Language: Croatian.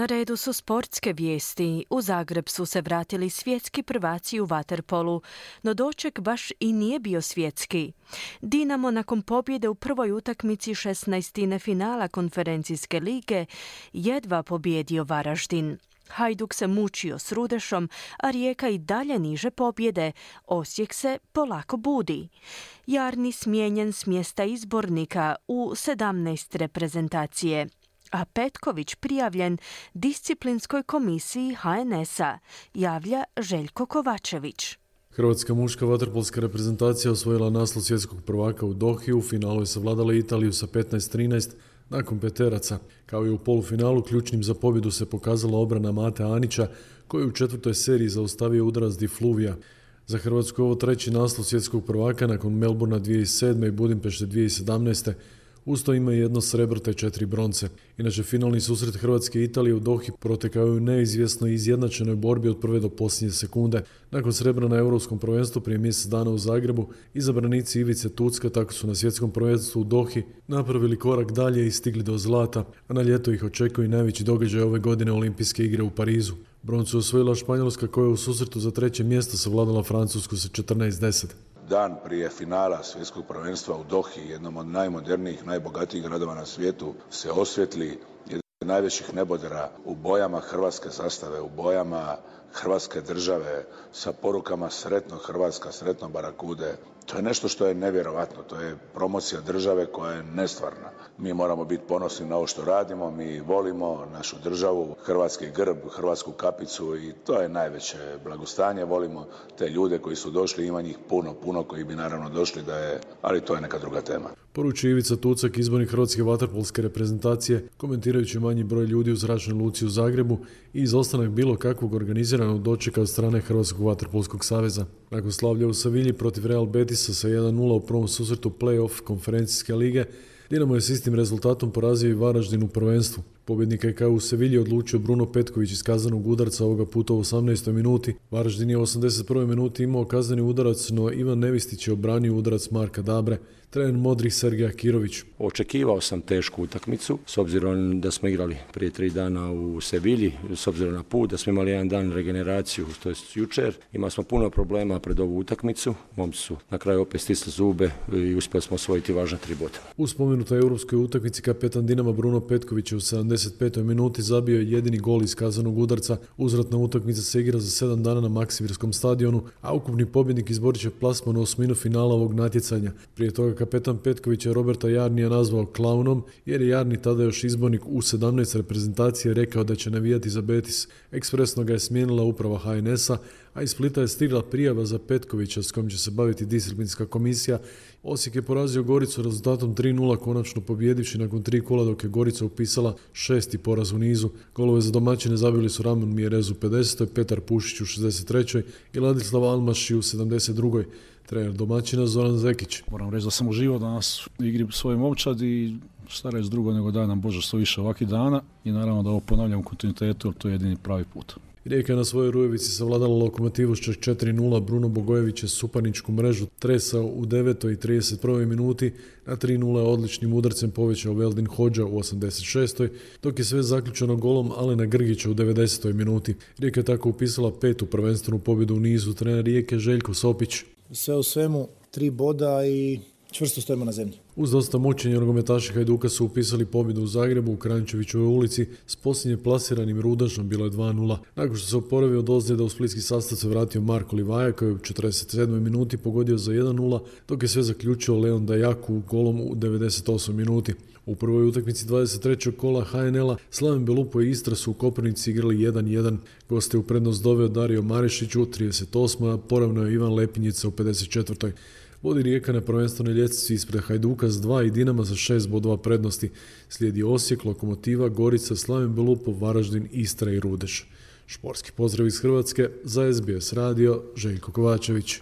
Na redu su sportske vijesti. U Zagreb su se vratili svjetski prvaci u Waterpolu, no doček baš i nije bio svjetski. Dinamo nakon pobjede u prvoj utakmici 16. finala konferencijske lige jedva pobjedio Varaždin. Hajduk se mučio s Rudešom, a Rijeka i dalje niže pobjede. Osijek se polako budi. Jarni smijenjen s mjesta izbornika u 17 reprezentacije a Petković prijavljen disciplinskoj komisiji HNS-a, javlja Željko Kovačević. Hrvatska muška vaterpolska reprezentacija osvojila naslov svjetskog prvaka u Dohi, u finalu je savladala Italiju sa 15-13 nakon peteraca. Kao i u polufinalu, ključnim za pobjedu se pokazala obrana Mate Anića, koji u četvrtoj seriji zaustavio udarac Difluvija. Za Hrvatsku je ovo treći naslov svjetskog prvaka nakon Melburna 2007. i Budimpešte 2017. Usto ima jedno srebro te četiri bronce. Inače, finalni susret Hrvatske i Italije u Dohi protekao je u neizvjesnoj izjednačenoj borbi od prve do posljednje sekunde. Nakon srebra na Europskom prvenstvu prije mjesec dana u Zagrebu, izabranici Ivice Tucka tako su na svjetskom prvenstvu u Dohi napravili korak dalje i stigli do zlata, a na ljeto ih očekuje najveći događaj ove godine Olimpijske igre u Parizu. Broncu osvojila Španjolska koja je u susretu za treće mjesto savladala Francusku sa 14-10 dan prije finala svjetskog prvenstva u Dohi, jednom od najmodernijih, najbogatijih gradova na svijetu, se osvjetli jedan od najvećih nebodera u bojama hrvatske zastave, u bojama hrvatske države, sa porukama sretno Hrvatska, sretno Barakude, to je nešto što je nevjerovatno, to je promocija države koja je nestvarna. Mi moramo biti ponosni na ovo što radimo, mi volimo našu državu, hrvatski grb, hrvatsku kapicu i to je najveće blagostanje. Volimo te ljude koji su došli, ima njih puno, puno koji bi naravno došli da je, ali to je neka druga tema. Poruči Ivica Tucak, izbornik Hrvatske vaterpolske reprezentacije, komentirajući manji broj ljudi u zračnoj luci u Zagrebu i izostanak bilo kakvog organiziranog dočeka od strane Hrvatskog vaterpolskog saveza. Nakon slavlja u Savilji protiv Real Betisa sa 1-0 u prvom susretu play-off konferencijske lige, Dinamo je s istim rezultatom porazio i Varaždin u prvenstvu. Pobjednika je kao u Sevilji odlučio Bruno Petković iz kazanog udarca ovoga puta u 18. minuti. Varaždin je u 81. minuti imao kazani udarac, no Ivan Nevistić je obranio udarac Marka Dabre. Trener Modrih Sergeja Kirović. Očekivao sam tešku utakmicu, s obzirom da smo igrali prije tri dana u Sevilji, s obzirom na put, da smo imali jedan dan regeneraciju, to je jučer. Imali smo puno problema pred ovu utakmicu. Momci su na kraju opet stisli zube i uspjeli smo osvojiti važna tri boda. U spomenutoj europskoj utakmici kapetan Dinama Bruno Petković je u 75. minuti zabio jedini gol iz kazanog udarca. Uzratna utakmica se igra za sedam dana na Maksivirskom stadionu, a ukupni pobjednik izborit će plasman u osminu finala ovog natjecanja. Prije toga kapetan Petković je Roberta Jarnija nazvao klaunom, jer je Jarni tada još izbornik u 17 reprezentacije rekao da će navijati za Betis. Ekspresno ga je smijenila uprava HNS-a, a iz Splita je stigla prijava za Petkovića s kojom će se baviti disciplinska komisija. Osijek je porazio Goricu rezultatom 3-0 konačno pobjedivši nakon tri kola dok je Gorica upisala šesti poraz u nizu. Golove za domaćine zabili su Ramon Mjerez u 50. Petar Pušić u 63. i Ladislav Almaši u 72. Trener domaćina Zoran Zekić. Moram reći da sam uživao danas u igri svoje momčad i šta reći drugo nego da nam Bože što više ovakvih dana i naravno da ovo ponavljam u kontinuitetu jer to je jedini pravi put. Rijeka je na svojoj Rujevici savladala lokomotivu s 4-0. Bruno Bogojević je supaničku mrežu tresao u 9. i 31. minuti. Na 3-0 odličnim udarcem povećao Veldin Hođa u 86. dok je sve zaključeno golom Alena Grgića u 90. minuti. Rijeka je tako upisala petu prvenstvenu pobjedu u nizu. Trener Rijeke Željko Sopić. Sve u svemu tri boda i čvrsto stojimo na zemlji. Uz dosta mučenja nogometaši Hajduka su upisali pobjedu u Zagrebu u Krančevićovoj ulici s posljednje plasiranim Rudašom bilo je 2-0. Nakon što se oporavio od ozljeda u splitski sastav se vratio Marko Livaja koji je u 47. minuti pogodio za 1-0 dok je sve zaključio Leon Dajaku golom u 98. minuti. U prvoj utakmici 23. kola HNL-a Slaven Belupo i Istra su u Koprivnici igrali 1-1. Goste u prednost doveo Dario Marišić u 38. a poravno je Ivan Lepinjica u 54. Vodi Rijeka na prvenstvenoj ljestvici ispred Hajduka s dva i Dinama sa šest bodova prednosti. Slijedi Osijek, Lokomotiva, Gorica, Slaven Belupov, Varaždin, Istra i Rudeš. Šporski pozdrav iz Hrvatske za SBS radio Željko Kovačević.